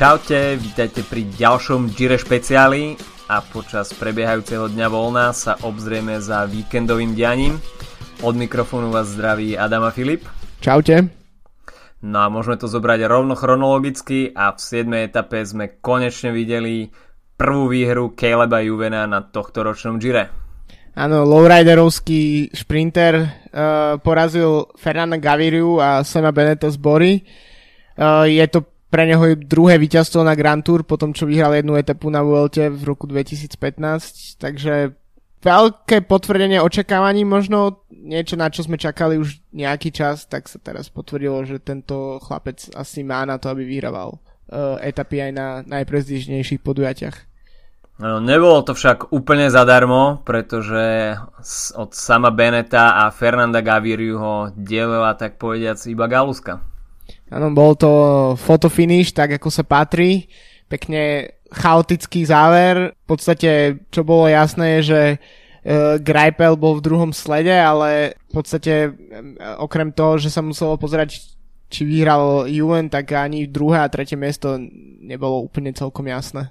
Čaute, vítajte pri ďalšom Gire špeciáli a počas prebiehajúceho dňa voľna sa obzrieme za víkendovým dianím. Od mikrofónu vás zdraví Adam a Filip. Čaute. No a môžeme to zobrať rovno chronologicky a v 7. etape sme konečne videli prvú výhru Caleba Juvena na tohto ročnom Gire. Áno, lowriderovský šprinter uh, porazil Fernanda Gaviriu a Sema Beneta z Bory. Uh, je to pre neho druhé víťazstvo na Grand Tour, potom čo vyhral jednu etapu na Vuelte v roku 2015, takže veľké potvrdenie očakávaní možno, niečo na čo sme čakali už nejaký čas, tak sa teraz potvrdilo, že tento chlapec asi má na to, aby vyhrával uh, etapy aj na najprezdižnejšých podujatiach. No, nebolo to však úplne zadarmo, pretože od sama Beneta a Fernanda Gaviriu ho delila tak povediac iba Galuska. Áno, bol to fotofinish, tak ako sa patrí. Pekne chaotický záver. V podstate, čo bolo jasné, je, že uh, Greipel bol v druhom slede, ale v podstate um, okrem toho, že sa muselo pozerať, či vyhral Juven, tak ani druhé a tretie miesto nebolo úplne celkom jasné.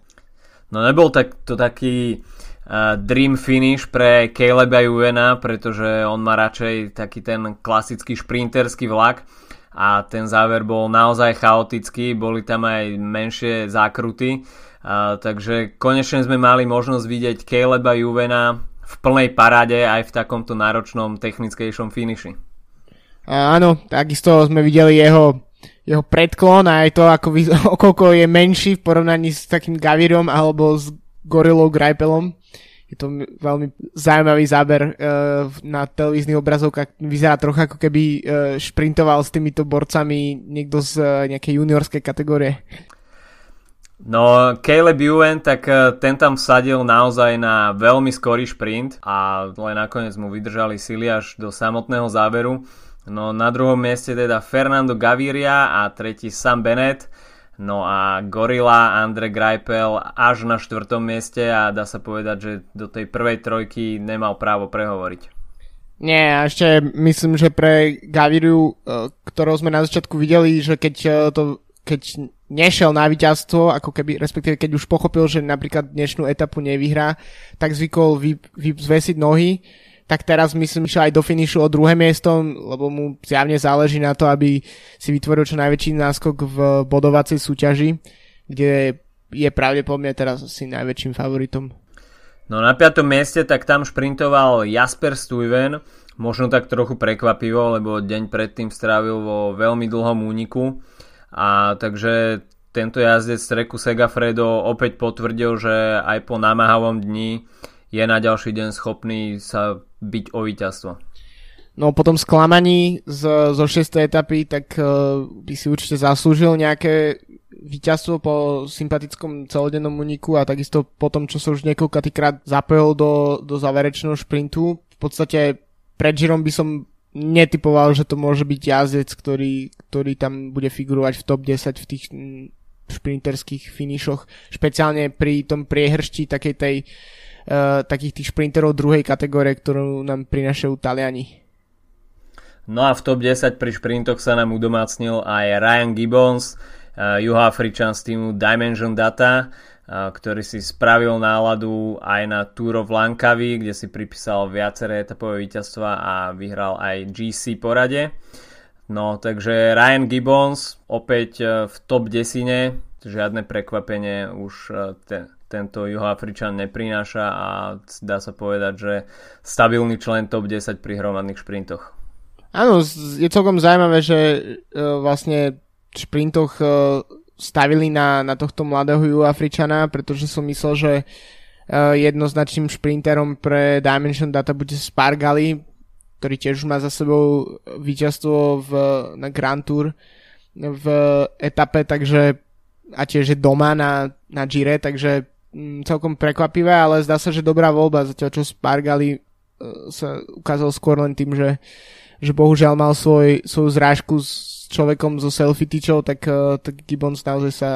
No nebol tak, to taký uh, dream finish pre Caleba Juvena, pretože on má radšej taký ten klasický šprinterský vlak a ten záver bol naozaj chaotický, boli tam aj menšie zákruty, a, takže konečne sme mali možnosť vidieť Caleba Juvena v plnej paráde aj v takomto náročnom technickejšom finiši. Áno, takisto sme videli jeho, jeho predklon a aj to, ako, okolko je menší v porovnaní s takým Gavirom alebo s Gorilou Greipelom je to veľmi zaujímavý záber uh, na televíznych obrazovkách. Vyzerá trochu ako keby uh, šprintoval s týmito borcami niekto z uh, nejakej juniorskej kategórie. No, Caleb Ewan, tak ten tam vsadil naozaj na veľmi skorý šprint a len nakoniec mu vydržali sily až do samotného záveru. No na druhom mieste teda Fernando Gaviria a tretí Sam Bennett. No a Gorilla, Andre Greipel až na štvrtom mieste a dá sa povedať, že do tej prvej trojky nemal právo prehovoriť. Nie, a ešte myslím, že pre Gaviriu, e, ktorého sme na začiatku videli, že keď e, to keď nešiel na víťazstvo, ako keby, respektíve keď už pochopil, že napríklad dnešnú etapu nevyhrá, tak zvykol vy, vyzvesiť nohy tak teraz myslím, že aj do finišu o druhé miesto, lebo mu zjavne záleží na to, aby si vytvoril čo najväčší náskok v bodovacej súťaži, kde je pravdepodobne teraz asi najväčším favoritom. No na piatom mieste tak tam šprintoval Jasper Stuyven, možno tak trochu prekvapivo, lebo deň predtým strávil vo veľmi dlhom úniku. A takže tento jazdec Treku Segafredo opäť potvrdil, že aj po namáhavom dni je na ďalší deň schopný sa byť o víťazstvo. No po tom sklamaní z, zo 6. etapy, tak uh, by si určite zaslúžil nejaké víťazstvo po sympatickom celodennom uniku a takisto po tom, čo sa už niekoľkatýkrát zapojil do, do záverečného šprintu. V podstate pred Girom by som netypoval, že to môže byť jazdec, ktorý, ktorý tam bude figurovať v top 10 v tých šprinterských finišoch, špeciálne pri tom priehršti takej tej uh, takých tých šprinterov druhej kategórie, ktorú nám prinašajú Taliani. No a v top 10 pri šprintoch sa nám udomácnil aj Ryan Gibbons, uh, juhoafričan z týmu Dimension Data, uh, ktorý si spravil náladu aj na Tour of Langkawi, kde si pripísal viaceré etapové víťazstva a vyhral aj GC porade. No, takže Ryan Gibbons opäť v top desine, žiadne prekvapenie už ten, tento juhoafričan neprináša a dá sa povedať, že stabilný člen top 10 pri hromadných šprintoch. Áno, je celkom zaujímavé, že uh, vlastne v šprintoch uh, stavili na, na tohto mladého juhoafričana, pretože som myslel, že uh, jednoznačným šprinterom pre Dimension Data bude Spargali, ktorý tiež má za sebou víťazstvo v, na Grand Tour v etape, takže a tiež je doma na, na Gire, takže celkom prekvapivé, ale zdá sa, že dobrá voľba, zatiaľ čo Spargali uh, sa ukázal skôr len tým, že, že bohužiaľ mal svoj, svoju zrážku s človekom so selfie tyčou, tak, uh, tak Gibbons naozaj sa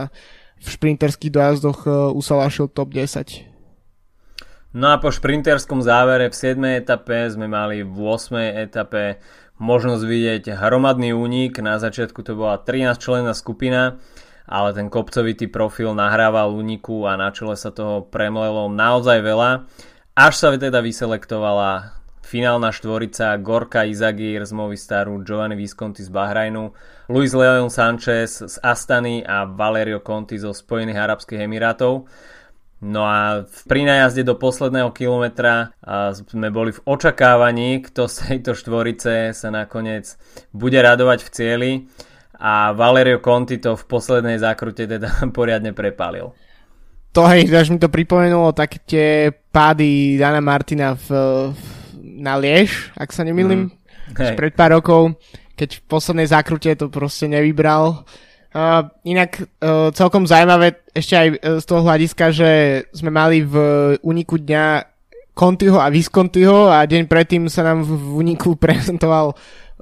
v šprinterských dojazdoch uh, usalašil top 10. No a po šprinterskom závere v 7. etape sme mali v 8. etape možnosť vidieť hromadný únik. Na začiatku to bola 13 členná skupina ale ten kopcovitý profil nahrával úniku a na čele sa toho premlelo naozaj veľa. Až sa teda vyselektovala finálna štvorica Gorka Izagir z Movistaru, Giovanni Visconti z Bahrajnu, Luis Leon Sanchez z Astany a Valerio Conti zo Spojených Arabských Emirátov. No a pri najazde do posledného kilometra sme boli v očakávaní, kto z tejto štvorice sa nakoniec bude radovať v cieli a Valerio Conti to v poslednej zákrute teda poriadne prepálil. To hej, až mi to pripomenulo také tie pády Dana Martina v, na Liež, ak sa nemýlim, mm. pred pár rokov, keď v poslednej zákrute to proste nevybral Uh, inak uh, celkom zaujímavé ešte aj uh, z toho hľadiska, že sme mali v úniku dňa Contiho a Viscontiho a deň predtým sa nám v, v úniku prezentoval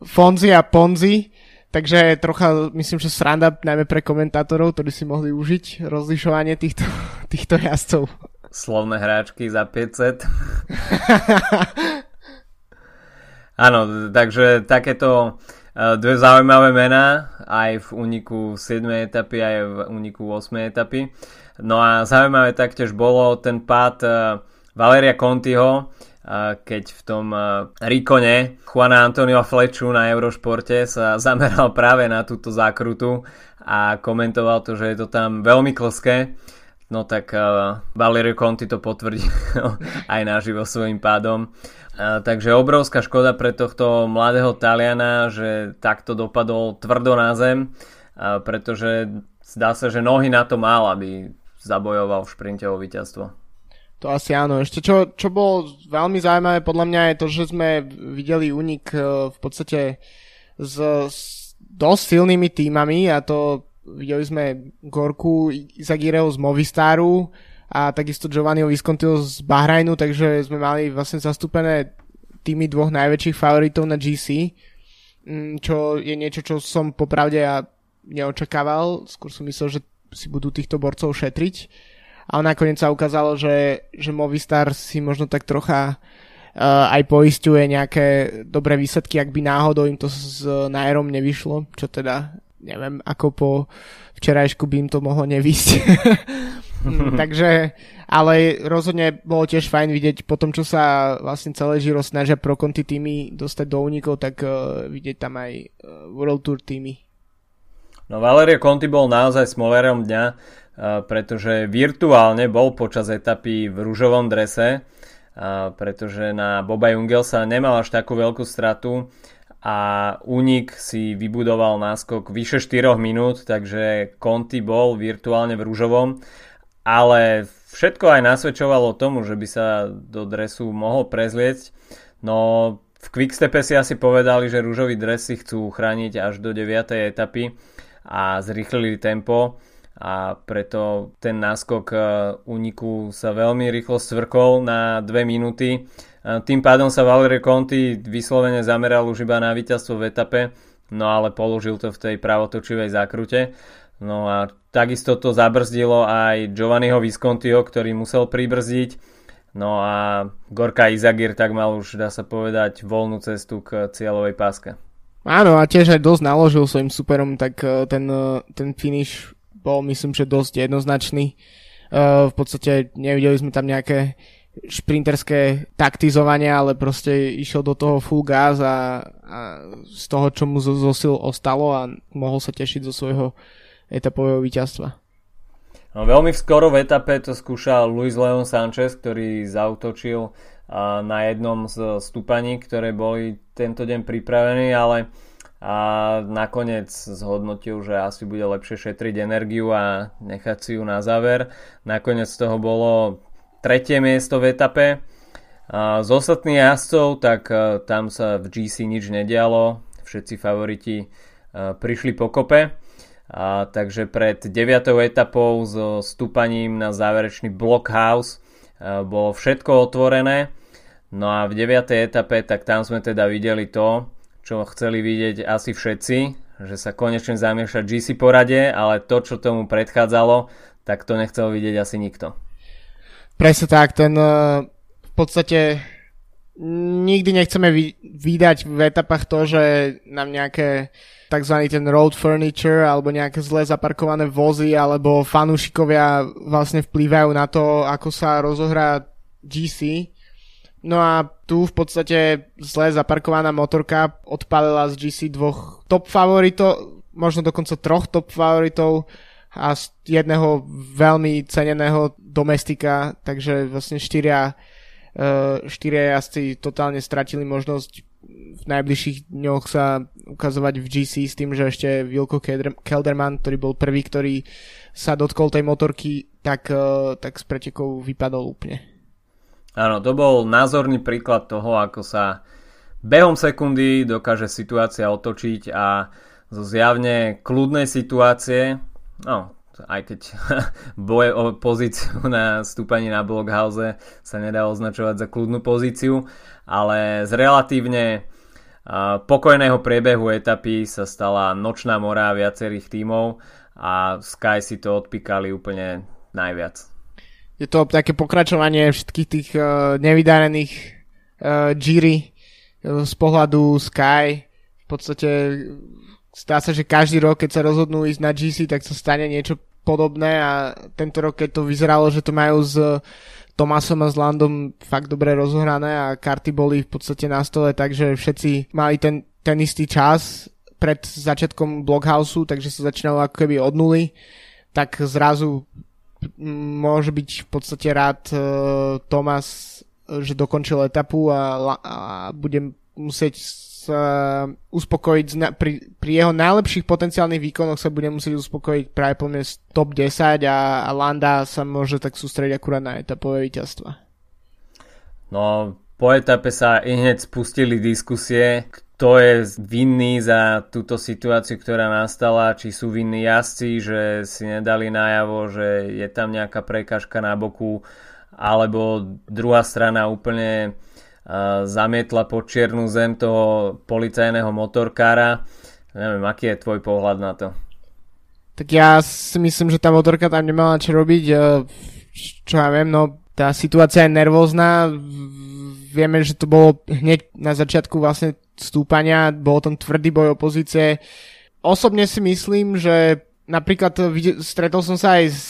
Fonzi a Ponzi, takže trocha myslím, že sranda najmä pre komentátorov, ktorí si mohli užiť rozlišovanie týchto, týchto jazdcov. Slovné hráčky za 500. Áno, takže takéto Eh, dve zaujímavé mená, aj v úniku 7. etapy, aj v úniku 8. etapy. No a zaujímavé taktiež bolo ten pád eh, Valeria Contiho, keď v tom Rikone Juana Antonio Fleču na Eurošporte sa zameral práve na túto zákrutu a komentoval to, že je to tam veľmi klské. No tak Valerio Conti to potvrdil aj naživo svojím pádom. A, takže obrovská škoda pre tohto mladého Taliana, že takto dopadol tvrdo na zem, a, pretože zdá sa, že nohy na to mal, aby zabojoval v šprinte o víťazstvo. To asi áno. Ešte čo, čo bolo veľmi zaujímavé podľa mňa je to, že sme videli únik e, v podstate s, s dosť silnými týmami a to videli sme Gorku Izagireho z Movistaru, a takisto Giovanniho Viscontiho z Bahrajnu, takže sme mali vlastne zastúpené tými dvoch najväčších favoritov na GC, mm, čo je niečo, čo som popravde ja neočakával, skôr som myslel, že si budú týchto borcov šetriť, ale nakoniec sa ukázalo, že, že Movistar si možno tak trocha uh, aj poistuje nejaké dobré výsledky, ak by náhodou im to s Nairom nevyšlo, čo teda neviem, ako po včerajšku by im to mohlo nevysť. Mm, takže, ale rozhodne bolo tiež fajn vidieť po tom, čo sa vlastne celé žiro snažia pro konti týmy dostať do únikov, tak uh, vidieť tam aj uh, World Tour týmy. No Valerio Conti bol naozaj smolerom dňa, uh, pretože virtuálne bol počas etapy v rúžovom drese, pretože na Boba Jungelsa nemal až takú veľkú stratu a únik si vybudoval náskok vyše 4 minút, takže Conti bol virtuálne v rúžovom ale všetko aj nasvedčovalo tomu, že by sa do dresu mohol prezliecť. No v Quickstepe si asi povedali, že rúžový dres si chcú chrániť až do 9. etapy a zrýchlili tempo a preto ten náskok e, úniku sa veľmi rýchlo svrkol na 2 minúty. E, tým pádom sa Valerio Conti vyslovene zameral už iba na víťazstvo v etape, no ale položil to v tej pravotočivej zákrute. No a takisto to zabrzdilo aj Giovanniho Viscontiho, ktorý musel pribrzdiť. No a Gorka Izagir tak mal už, dá sa povedať, voľnú cestu k cieľovej páske. Áno, a tiež aj dosť naložil svojim superom, tak e, ten, ten finish bol myslím, že dosť jednoznačný. E, v podstate nevideli sme tam nejaké šprinterské taktizovanie, ale proste išiel do toho full gas a, a z toho, čo mu zo, zo sil ostalo a mohol sa tešiť zo svojho etapového víťazstva. No, veľmi skoro v etape to skúšal Luis Leon Sanchez, ktorý zautočil na jednom z stúpaní, ktoré boli tento deň pripravení, ale a nakoniec zhodnotil, že asi bude lepšie šetriť energiu a nechať si ju na záver. Nakoniec toho bolo tretie miesto v etape. Z ostatných jazdcov, tak tam sa v GC nič nedialo. Všetci favoriti prišli po kope. A, takže pred 9. etapou so stúpaním na záverečný blockhouse a, bolo všetko otvorené. No a v 9. etape tak tam sme teda videli to, čo chceli vidieť asi všetci, že sa konečne zamieša GC porade, ale to, čo tomu predchádzalo, tak to nechcel vidieť asi nikto. Presne tak, ten v podstate nikdy nechceme vy, vydať v etapách to, že nám nejaké tzv. ten road furniture alebo nejaké zle zaparkované vozy alebo fanúšikovia vlastne vplývajú na to, ako sa rozohrá GC. No a tu v podstate zle zaparkovaná motorka odpalila z GC dvoch top favoritov, možno dokonca troch top favoritov a z jedného veľmi ceneného domestika, takže vlastne štyria, uh, štyria jazdci totálne stratili možnosť v najbližších dňoch sa ukazovať v GC s tým, že ešte Wilko Kelderman, ktorý bol prvý, ktorý sa dotkol tej motorky, tak, uh, tak s pretekou vypadol úplne. Áno, to bol názorný príklad toho, ako sa behom sekundy dokáže situácia otočiť a zo zjavne kľudnej situácie, no, aj keď boje o pozíciu na stúpaní na Blockhouse sa nedá označovať za kľudnú pozíciu, ale z relatívne pokojného priebehu etapy sa stala nočná mora viacerých tímov a Sky si to odpíkali úplne najviac je to také pokračovanie všetkých tých uh, nevydarených uh, Giri uh, z pohľadu Sky. V podstate stá sa, že každý rok, keď sa rozhodnú ísť na GC, tak sa stane niečo podobné a tento rok, keď to vyzeralo, že to majú s Tomasom a s Landom fakt dobre rozohrané a karty boli v podstate na stole, takže všetci mali ten, ten istý čas pred začiatkom Blockhouse, takže sa začínalo ako keby od nuly, tak zrazu môže byť v podstate rád uh, Thomas, že dokončil etapu a, a bude musieť sa uspokojiť pri, pri jeho najlepších potenciálnych výkonoch sa bude musieť uspokojiť práve plne z top 10 a, a Landa sa môže tak sústrediť akurát na etapové víťazstva. No, po etape sa i hneď spustili diskusie, kto je vinný za túto situáciu, ktorá nastala, či sú vinní jazdci, že si nedali najavo, že je tam nejaká prekažka na boku, alebo druhá strana úplne uh, zamietla pod čiernu zem toho policajného motorkára. Neviem, aký je tvoj pohľad na to? Tak ja si myslím, že tá motorka tam nemala čo robiť. Čo ja viem, no tá situácia je nervózna. Vieme, že to bolo hneď na začiatku vlastne stúpania, bol tam tvrdý boj opozície. Osobne si myslím, že napríklad videl, stretol som sa aj s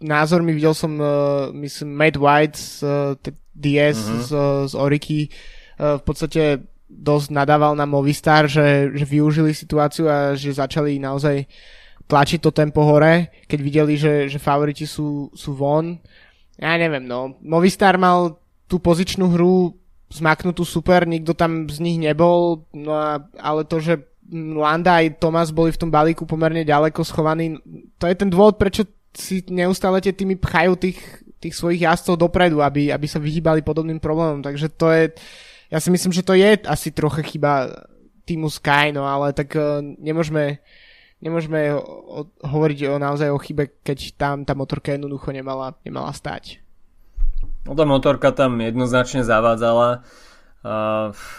názormi, videl som, uh, myslím, Matt White z uh, DS mm-hmm. z, z Oriky, uh, v podstate dosť nadával na Movistar, že, že využili situáciu a že začali naozaj tlačiť to tempo hore, keď videli, že, že favoriti sú, sú von. Ja neviem, no. Movistar mal tú pozičnú hru zmaknutú super, nikto tam z nich nebol, no a, ale to, že Landa aj Tomas boli v tom balíku pomerne ďaleko schovaní, to je ten dôvod, prečo si neustále tie týmy pchajú tých, tých svojich jazdcov dopredu, aby, aby sa vyhýbali podobným problémom, takže to je, ja si myslím, že to je asi trocha chyba týmu Sky, no ale tak uh, nemôžeme nemôžeme o, o, hovoriť o naozaj o chybe, keď tam tá motorka jednoducho nemala, nemala stať. No tá motorka tam jednoznačne zavádzala.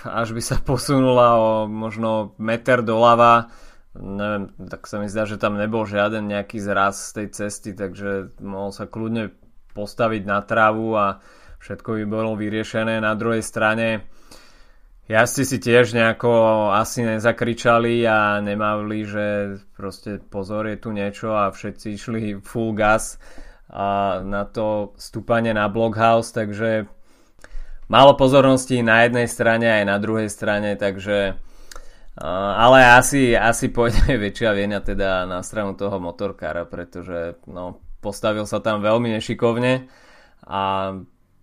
Až by sa posunula o možno meter doľava, neviem, tak sa mi zdá, že tam nebol žiaden nejaký zraz z tej cesty, takže mohol sa kľudne postaviť na trávu a všetko by bolo vyriešené. Na druhej strane jazdci si tiež nejako asi nezakričali a nemali, že proste pozor je tu niečo a všetci išli full gas a na to stúpanie na Blockhouse, takže málo pozornosti na jednej strane aj na druhej strane, takže ale asi, asi pôjde väčšia viena teda na stranu toho motorkára, pretože no, postavil sa tam veľmi nešikovne a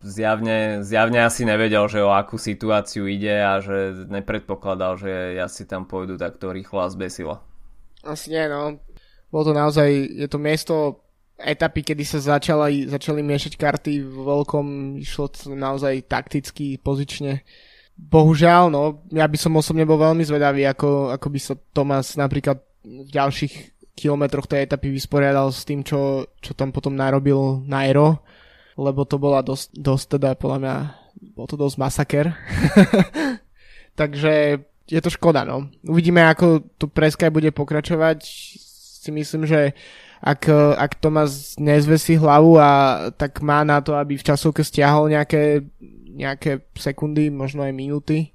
zjavne, zjavne asi nevedel, že o akú situáciu ide a že nepredpokladal, že ja si tam pôjdu takto rýchlo a zbesilo. Asi nie, no. Bolo to naozaj, je to miesto etapy, kedy sa začali, začali miešať karty v veľkom, išlo naozaj takticky, pozične. Bohužiaľ, no, ja by som osobne bol veľmi zvedavý, ako, ako by sa Tomas napríklad v ďalších kilometroch tej etapy vysporiadal s tým, čo, čo tam potom narobil Nairo, lebo to bola dosť, dosť teda podľa mňa, bol to dosť masaker. Takže je to škoda, no. Uvidíme, ako tu preskaj bude pokračovať. Si myslím, že ak, ak Tomas nezvesí hlavu a tak má na to, aby v časovke stiahol nejaké, nejaké sekundy, možno aj minúty,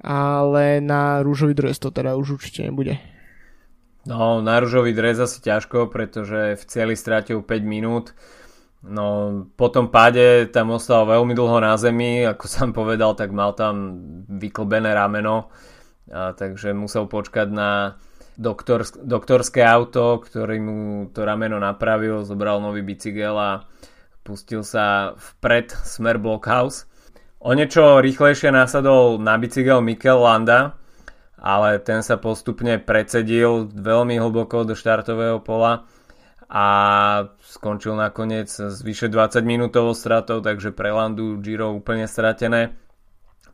ale na rúžový dres to teda už určite nebude. No, na rúžový dres asi ťažko, pretože v celý strátil 5 minút. No, po tom páde tam ostal veľmi dlho na zemi, ako som povedal, tak mal tam vyklbené rameno, a, takže musel počkať na doktor, doktorské auto, ktorý mu to rameno napravil, zobral nový bicykel a pustil sa vpred smer Blockhouse. O niečo rýchlejšie nasadol na bicykel Mikel Landa, ale ten sa postupne predsedil veľmi hlboko do štartového pola a skončil nakoniec s vyše 20 minútovou stratou, takže pre Landu Giro úplne stratené.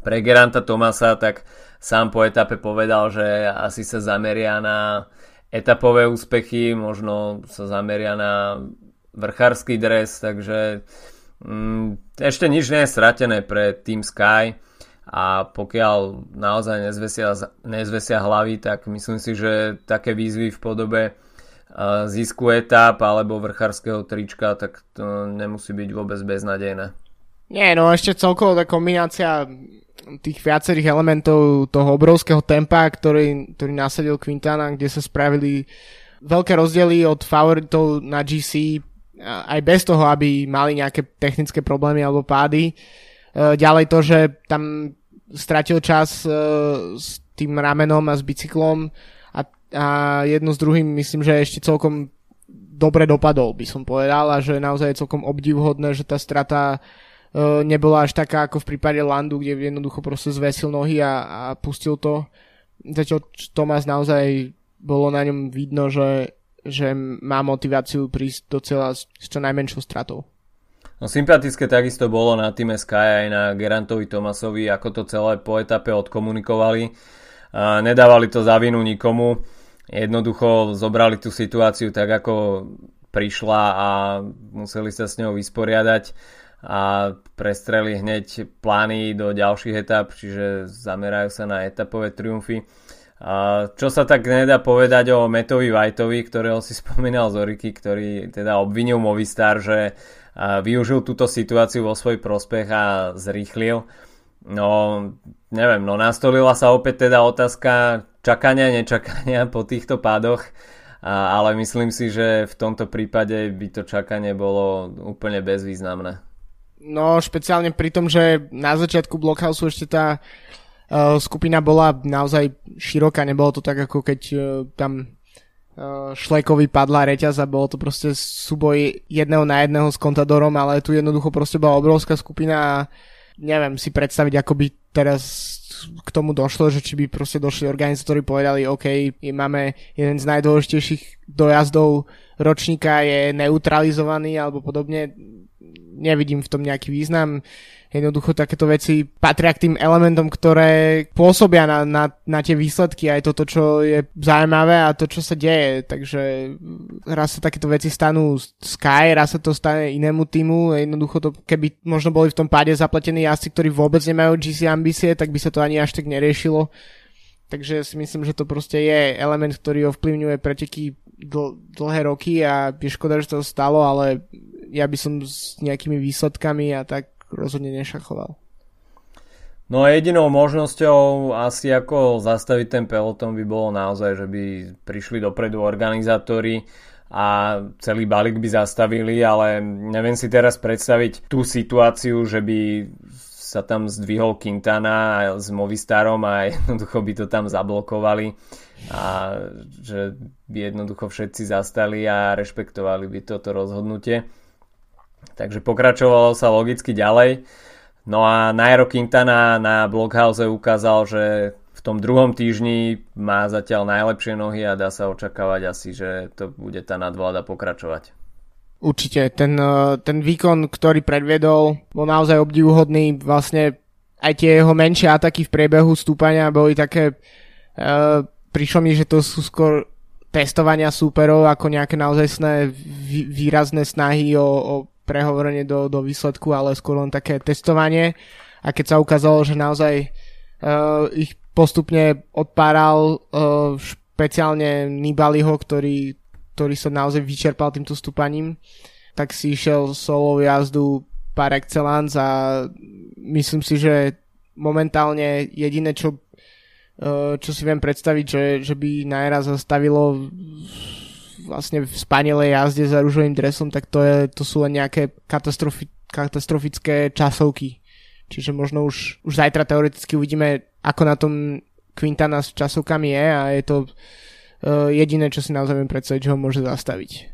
Pre Geranta Tomasa tak sám po etape povedal, že asi sa zameria na etapové úspechy, možno sa zameria na vrchársky dres, takže mm, ešte nič nie je stratené pre Team Sky a pokiaľ naozaj nezvesia, nezvesia hlavy, tak myslím si, že také výzvy v podobe uh, zisku etap alebo vrchárskeho trička, tak to nemusí byť vôbec beznadejné. Nie, no ešte celkovo tá kombinácia tých viacerých elementov toho obrovského tempa, ktorý, ktorý nasadil Quintana, kde sa spravili veľké rozdiely od favoritov na GC aj bez toho, aby mali nejaké technické problémy alebo pády. E, ďalej to, že tam stratil čas e, s tým ramenom a s bicyklom a, a jedno s druhým myslím, že ešte celkom dobre dopadol, by som povedal a že naozaj je celkom obdivhodné, že tá strata nebola až taká ako v prípade Landu, kde jednoducho proste zvesil nohy a, a pustil to. Zatiaľ Tomás naozaj bolo na ňom vidno, že, že má motiváciu prísť do cieľa s čo najmenšou stratou. No sympatické takisto bolo na týme Sky aj na Gerantovi Tomasovi, ako to celé po etape odkomunikovali. A nedávali to za vinu nikomu. Jednoducho zobrali tú situáciu tak, ako prišla a museli sa s ňou vysporiadať a prestreli hneď plány do ďalších etap, čiže zamerajú sa na etapové triumfy. A čo sa tak nedá povedať o Metovi Whiteovi, ktorého si spomínal z Oriky, ktorý teda obvinil Movistar, že využil túto situáciu vo svoj prospech a zrýchlil. No, neviem, no nastolila sa opäť teda otázka čakania, nečakania po týchto pádoch, ale myslím si, že v tomto prípade by to čakanie bolo úplne bezvýznamné. No, špeciálne pri tom, že na začiatku Blockhouse ešte tá uh, skupina bola naozaj široká, nebolo to tak ako keď uh, tam Eh, Šlekovi padla reťaz a bolo to proste súboj jedného na jedného s Contadorom, ale tu jednoducho proste bola obrovská skupina a neviem si predstaviť, ako by teraz k tomu došlo, že či by proste došli organizátori povedali, OK, máme jeden z najdôležitejších dojazdov ročníka je neutralizovaný alebo podobne, nevidím v tom nejaký význam. Jednoducho takéto veci patria k tým elementom, ktoré pôsobia na, na, na tie výsledky aj toto, čo je zaujímavé a to, čo sa deje. Takže raz sa takéto veci stanú Sky, raz sa to stane inému týmu. Jednoducho to, keby možno boli v tom páde zapletení jazdci, ktorí vôbec nemajú GC ambície, tak by sa to ani až tak neriešilo. Takže si myslím, že to proste je element, ktorý ovplyvňuje preteky dl- dlhé roky a je škoda, že to stalo, ale ja by som s nejakými výsledkami a tak rozhodne nešachoval. No a jedinou možnosťou asi ako zastaviť ten peloton by bolo naozaj, že by prišli dopredu organizátori a celý balík by zastavili, ale neviem si teraz predstaviť tú situáciu, že by sa tam zdvihol Quintana s Movistarom a jednoducho by to tam zablokovali a že by jednoducho všetci zastali a rešpektovali by toto rozhodnutie. Takže pokračovalo sa logicky ďalej. No a Nairo Quintana na Blockhouse ukázal, že v tom druhom týždni má zatiaľ najlepšie nohy a dá sa očakávať asi, že to bude tá nadvláda pokračovať. Určite, ten, eh, ten výkon, ktorý predviedol, bol naozaj obdivuhodný. Vlastne aj tie jeho menšie ataky v priebehu stúpania boli také... Uh, prišlo mi, že to sú skôr testovania súperov ako nejaké naozaj výrazné snahy o, o prehovorenie do, do výsledku, ale skôr len také testovanie. A keď sa ukázalo, že naozaj uh, ich postupne odpáral uh, špeciálne Nibaliho, ktorý, ktorý sa naozaj vyčerpal týmto stúpaním, tak si išiel solo jazdu par excellence a myslím si, že momentálne jediné, čo, uh, čo si viem predstaviť, že, že by najraz zastavilo vlastne v spanilej jazde za rúžovým dresom, tak to, je, to sú len nejaké katastrofi, katastrofické časovky. Čiže možno už, už zajtra teoreticky uvidíme, ako na tom Quintana s časovkami je a je to uh, jediné, čo si naozaj viem predstaviť, že ho môže zastaviť.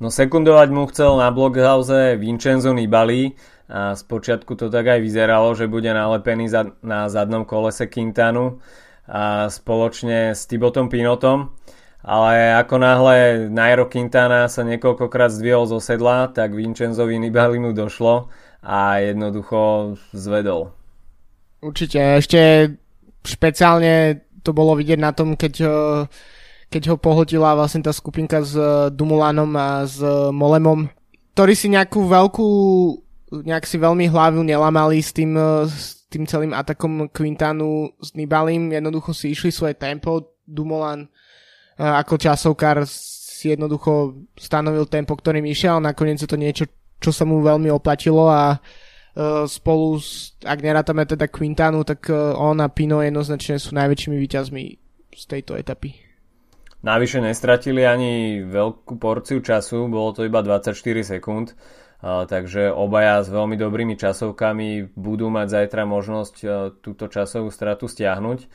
No sekundovať mu chcel na Blockhouse Vincenzo Nibali a spočiatku to tak aj vyzeralo, že bude nalepený za, na zadnom kolese Quintanu a spoločne s Tibotom Pinotom ale ako náhle Nairo Quintana sa niekoľkokrát zdvihol zo sedla, tak Vincenzovi Nibalimu došlo a jednoducho zvedol. Určite, ešte špeciálne to bolo vidieť na tom, keď, keď ho pohltila vlastne tá skupinka s Dumulanom a s Molemom, ktorí si nejakú veľkú, nejak si veľmi hlavu nelamali s tým, s tým celým atakom Quintanu s Nibalim, jednoducho si išli svoje tempo, Dumoulin ako časovkár si jednoducho stanovil tempo, ktorým išiel, nakoniec je to niečo, čo sa mu veľmi oplatilo a uh, spolu, s, ak nerátame teda Quintanu, tak uh, on a Pino jednoznačne sú najväčšími výťazmi z tejto etapy. Navyše nestratili ani veľkú porciu času, bolo to iba 24 sekúnd, takže obaja s veľmi dobrými časovkami budú mať zajtra možnosť túto časovú stratu stiahnuť.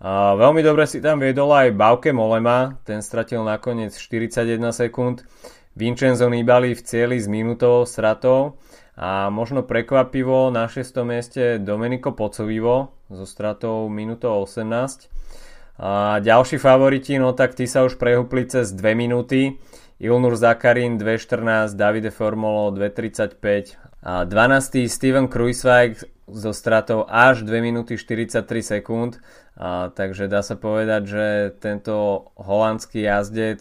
Veľmi dobre si tam viedol aj Bauke Molema, ten stratil nakoniec 41 sekúnd. Vincenzo Nibali v cieli s minútovou stratou a možno prekvapivo na 6. mieste Domenico Pocovivo so stratou minútou 18. A ďalší favoriti, no tak tí sa už prehúpli cez 2 minúty. Ilnur Zakarin 2.14, Davide Formolo 2.35 a 12. Steven Kruiswijk so stratou až 2 minúty 43 sekúnd a, takže dá sa povedať, že tento holandský jazdec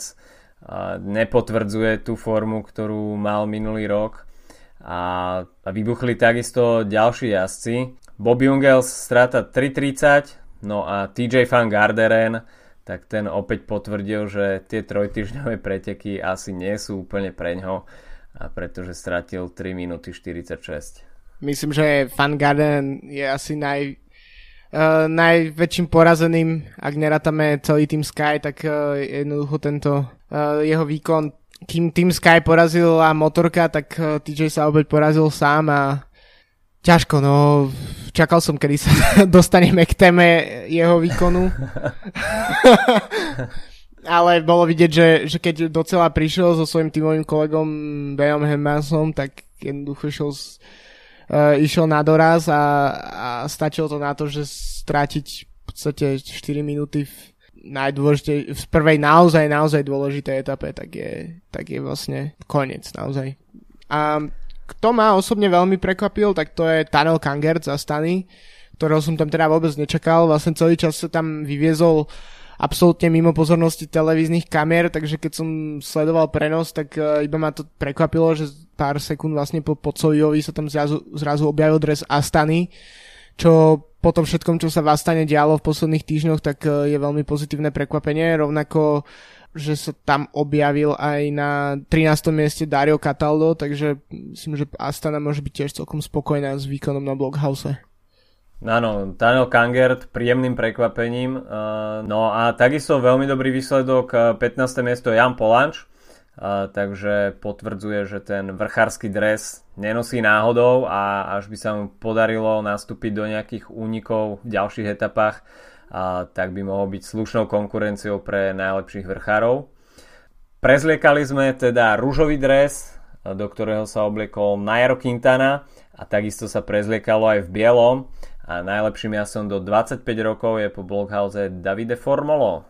a, nepotvrdzuje tú formu, ktorú mal minulý rok a, a vybuchli takisto ďalší jazdci. Bob Jungels strata 3.30, no a TJ Van Garderen tak ten opäť potvrdil, že tie trojtyžňové preteky asi nie sú úplne pre a pretože stratil 3 minúty 46. Myslím, že Van Garden je asi naj, uh, najväčším porazeným, ak nerátame celý Team Sky, tak uh, jednoducho tento uh, jeho výkon, kým Team Sky porazil a motorka, tak uh, TJ sa opäť porazil sám a ťažko, no čakal som, kedy sa dostaneme k téme jeho výkonu. Ale bolo vidieť, že, že keď docela prišiel so svojím tímovým kolegom Bejom Hemasom, tak jednoducho šiel z, uh, išiel na doraz a, a stačilo to na to, že strátiť v podstate 4 minúty v najdôležitej, v prvej naozaj, naozaj dôležitej etape, tak je, tak je vlastne koniec naozaj. A kto ma osobne veľmi prekvapil, tak to je Tanel Kangert za Stany, ktorého som tam teda vôbec nečakal. Vlastne celý čas sa tam vyviezol absolútne mimo pozornosti televíznych kamier, takže keď som sledoval prenos, tak uh, iba ma to prekvapilo, že pár sekúnd vlastne po Pocojovi sa tam zrazu, zrazu objavil dres Astany, čo po tom všetkom, čo sa v Astane dialo v posledných týždňoch, tak uh, je veľmi pozitívne prekvapenie, rovnako že sa tam objavil aj na 13. mieste Dario Cataldo, takže myslím, že Astana môže byť tiež celkom spokojná s výkonom na Blockhouse. Áno, Daniel Kangert príjemným prekvapením. No a takisto veľmi dobrý výsledok 15. miesto Jan Polanč, takže potvrdzuje, že ten vrchársky dres nenosí náhodou a až by sa mu podarilo nastúpiť do nejakých únikov v ďalších etapách, tak by mohol byť slušnou konkurenciou pre najlepších vrchárov. Prezliekali sme teda rúžový dres, do ktorého sa obliekol Nairo Quintana a takisto sa prezliekalo aj v bielom a najlepším jasom do 25 rokov je po Blockhouse Davide Formolo.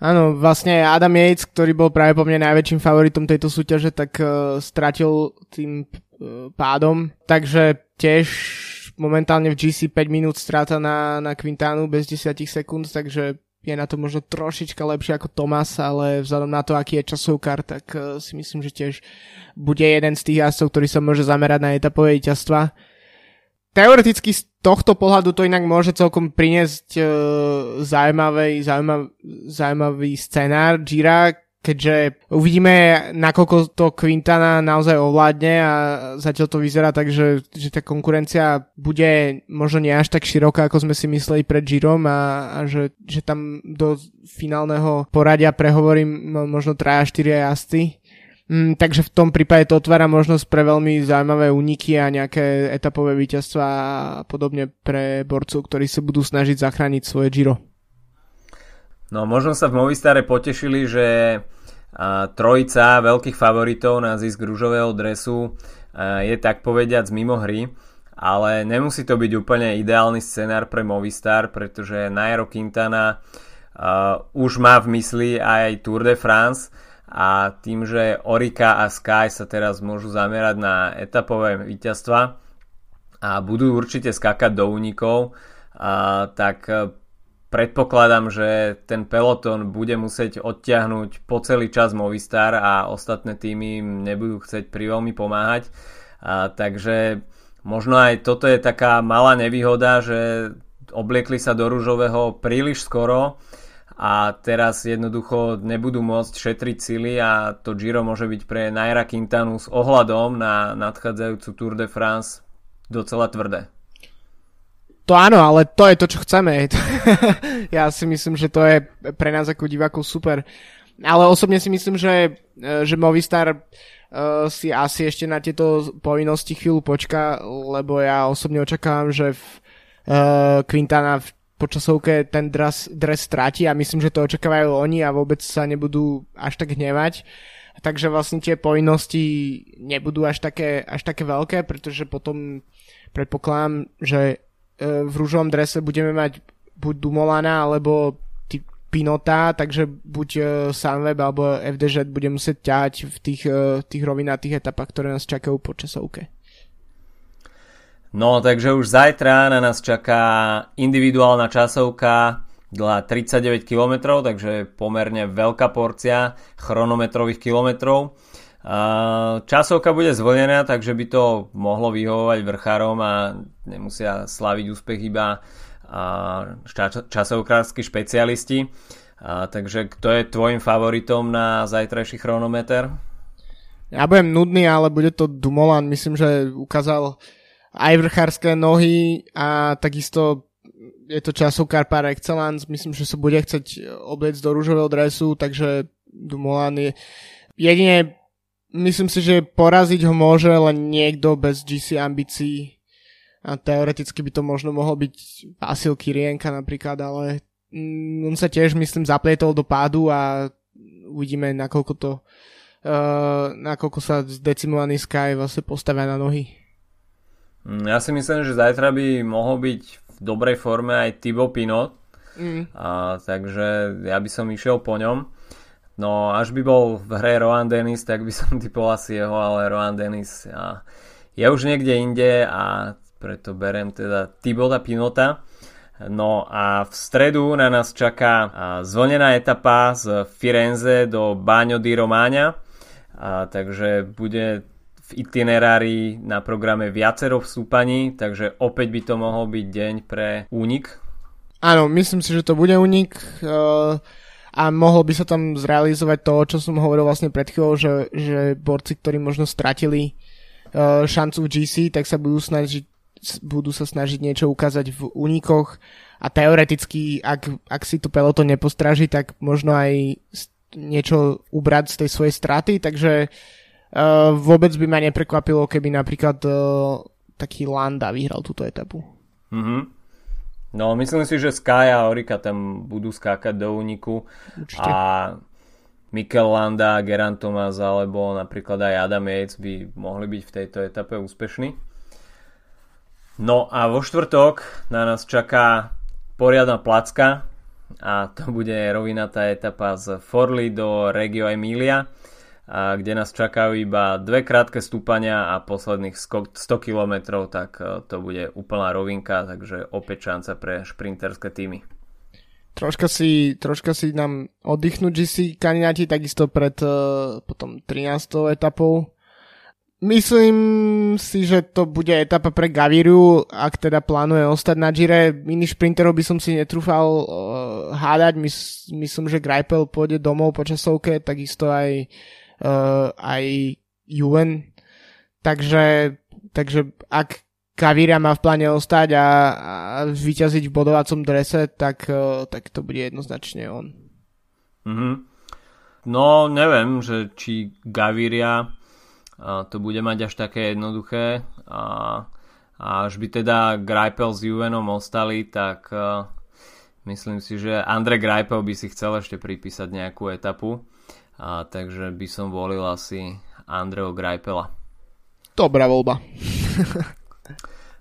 Áno, vlastne Adam Yates, ktorý bol práve po mne najväčším favoritom tejto súťaže, tak uh, stratil tým uh, pádom. Takže tiež momentálne v GC 5 minút strata na, na Quintanu bez 10 sekúnd, takže je na to možno trošička lepšie ako Tomas, ale vzhľadom na to, aký je časovkár, tak uh, si myslím, že tiež bude jeden z tých jazdcov, ktorý sa môže zamerať na etapové víťazstva teoreticky z tohto pohľadu to inak môže celkom priniesť uh, zaujímavý, zaujímavý, zaujímavý scenár. Gira, keďže uvidíme, nakoľko to Quintana naozaj ovládne a zatiaľ to vyzerá tak, že, že tá konkurencia bude možno nie až tak široká, ako sme si mysleli pred Girom a, a že, že tam do finálneho poradia prehovorím no, možno 3-4 jazdci. Mm, takže v tom prípade to otvára možnosť pre veľmi zaujímavé úniky a nejaké etapové víťazstva a podobne pre borcov, ktorí sa budú snažiť zachrániť svoje Giro. No možno sa v Movistare potešili, že a, trojica veľkých favoritov na zisk rúžového dresu je tak povediac mimo hry, ale nemusí to byť úplne ideálny scenár pre Movistar, pretože Nairo Quintana už má v mysli aj Tour de France a tým, že Orika a Sky sa teraz môžu zamerať na etapové víťazstva a budú určite skakať do únikov, tak predpokladám, že ten peloton bude musieť odtiahnuť po celý čas Movistar a ostatné týmy nebudú chcieť veľmi pomáhať. A, takže možno aj toto je taká malá nevýhoda, že obliekli sa do rúžového príliš skoro a teraz jednoducho nebudú môcť šetriť sily a to Giro môže byť pre Naira Quintanu s ohľadom na nadchádzajúcu Tour de France docela tvrdé. To áno, ale to je to, čo chceme. ja si myslím, že to je pre nás ako divákov super. Ale osobne si myslím, že, e, že Movistar uh, si asi ešte na tieto povinnosti chvíľu počka, lebo ja osobne očakávam, že v, uh, Quintana v počasovke ten dres, dres stráti a myslím, že to očakávajú oni a vôbec sa nebudú až tak hnevať. Takže vlastne tie povinnosti nebudú až také, až také veľké, pretože potom predpokladám, že E, v rúžovom drese budeme mať buď Dumolana alebo Pinota, takže buď uh, Sunweb alebo FDŽ bude musieť ťať v tých, uh, tých rovinatých etapách, ktoré nás čakajú po časovke. No, takže už zajtra na nás čaká individuálna časovka dlhá 39 km, takže pomerne veľká porcia chronometrových kilometrov. Časovka bude zvolená, takže by to mohlo vyhovovať vrchárom a nemusia slaviť úspech iba časovkársky špecialisti. Takže kto je tvojim favoritom na zajtrajší chronometer? Ja budem nudný, ale bude to Dumoulin. Myslím, že ukázal aj vrchárske nohy a takisto je to časovkár par excellence. Myslím, že sa bude chcieť obliec do rúžového dresu, takže Dumoulin je jedine myslím si, že poraziť ho môže len niekto bez GC ambícií a teoreticky by to možno mohol byť Vasil Kirienka napríklad, ale mm, on sa tiež myslím zaplietol do pádu a uvidíme nakoľko to uh, nakoľko sa zdecimovaný Sky vlastne postavia na nohy. Mm, ja si myslím, že zajtra by mohol byť v dobrej forme aj Thibaut Pinot, mm. a, takže ja by som išiel po ňom. No až by bol v hre Rohan Dennis, tak by som typol asi jeho, ale Rohan Dennis a je už niekde inde a preto berem teda Tibota Pinota. No a v stredu na nás čaká zvonená etapa z Firenze do Bagno di Romagna, a takže bude v itinerári na programe viacero vstúpaní, takže opäť by to mohol byť deň pre únik. Áno, myslím si, že to bude únik. Uh a mohol by sa tam zrealizovať to, čo som hovoril vlastne pred chvíľou, že, že borci, ktorí možno stratili uh, šancu v GC, tak sa budú snažiť budú sa snažiť niečo ukázať v únikoch a teoreticky, ak, ak si to peloto nepostraží, tak možno aj niečo ubrať z tej svojej straty, takže uh, vôbec by ma neprekvapilo, keby napríklad uh, taký Landa vyhral túto etapu. Mm-hmm. No, myslím si, že Sky a Orika tam budú skákať do úniku Určite. a Mikel Landa, Geran Thomas alebo napríklad aj Adam Yates by mohli byť v tejto etape úspešní. No a vo štvrtok na nás čaká poriadna placka a to bude rovinatá etapa z Forli do Regio Emilia a kde nás čakajú iba dve krátke stúpania a posledných 100 km, tak e, to bude úplná rovinka, takže opäť šanca pre šprinterské týmy. Troška si, troška si nám oddychnúť GC kandidáti takisto pred uh, potom 13. etapou. Myslím si, že to bude etapa pre Gaviru, ak teda plánuje ostať na Gire. Iných šprinterov by som si netrúfal uh, hádať. Mys- myslím, že Greipel pôjde domov po časovke, takisto aj, uh, aj Juven. Takže, takže ak Gaviria má v pláne ostať a, a vyťaziť v bodovacom drese, tak, uh, tak to bude jednoznačne on. Mm-hmm. No, neviem, že či Gaviria to bude mať až také jednoduché a, a až by teda Greipel s Juvenom ostali, tak uh, myslím si, že Andre Greipel by si chcel ešte pripísať nejakú etapu, a, takže by som volil asi Andreo Greipela. Dobrá voľba.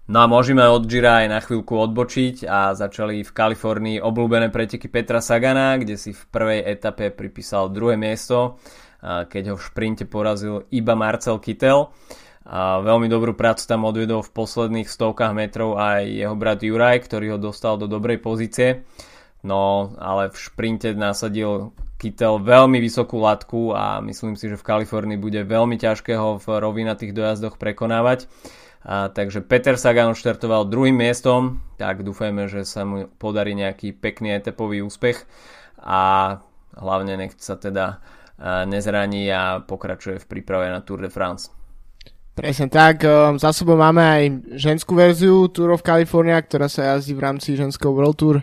No a môžeme od Gira aj na chvíľku odbočiť a začali v Kalifornii obľúbené preteky Petra Sagana, kde si v prvej etape pripísal druhé miesto keď ho v šprinte porazil iba Marcel Kittel. A veľmi dobrú prácu tam odvedol v posledných stovkách metrov aj jeho brat Juraj, ktorý ho dostal do dobrej pozície. No, ale v šprinte nasadil Kittel veľmi vysokú latku a myslím si, že v Kalifornii bude veľmi ťažké ho v rovinatých dojazdoch prekonávať. A, takže Peter Sagan štartoval druhým miestom, tak dúfajme, že sa mu podarí nejaký pekný etapový úspech a hlavne nech sa teda nezraní a pokračuje v príprave na Tour de France. Presne tak, ehm, za sebou máme aj ženskú verziu Tour of California, ktorá sa jazdí v rámci ženského World Tour.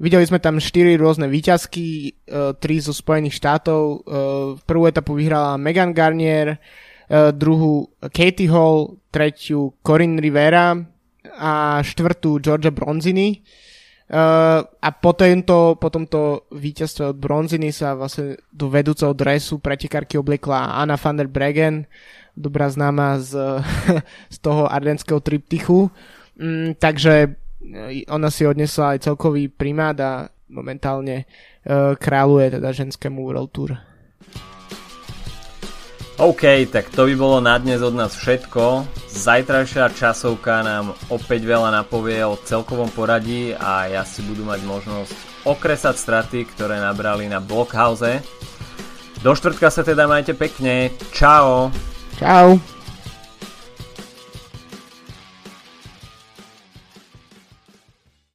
Videli sme tam 4 rôzne výťazky, 3 e, zo Spojených štátov. E, prvú etapu vyhrala Megan Garnier, e, druhú Katie Hall, tretiu Corinne Rivera a štvrtú Georgia Bronzini. Uh, a po, tento, po tomto víťazstve od bronziny sa vlastne do vedúceho dresu pretekárky obliekla Anna van der Bregen, dobrá známa z, z toho ardenského triptychu. Um, takže ona si odnesla aj celkový primát a momentálne uh, kráľuje teda ženskému World Tour. OK, tak to by bolo na dnes od nás všetko. Zajtrajšia časovka nám opäť veľa napovie o celkovom poradí a ja si budú mať možnosť okresať straty, ktoré nabrali na Blockhouse. Do štvrtka sa teda majte pekne. Čau. Čau.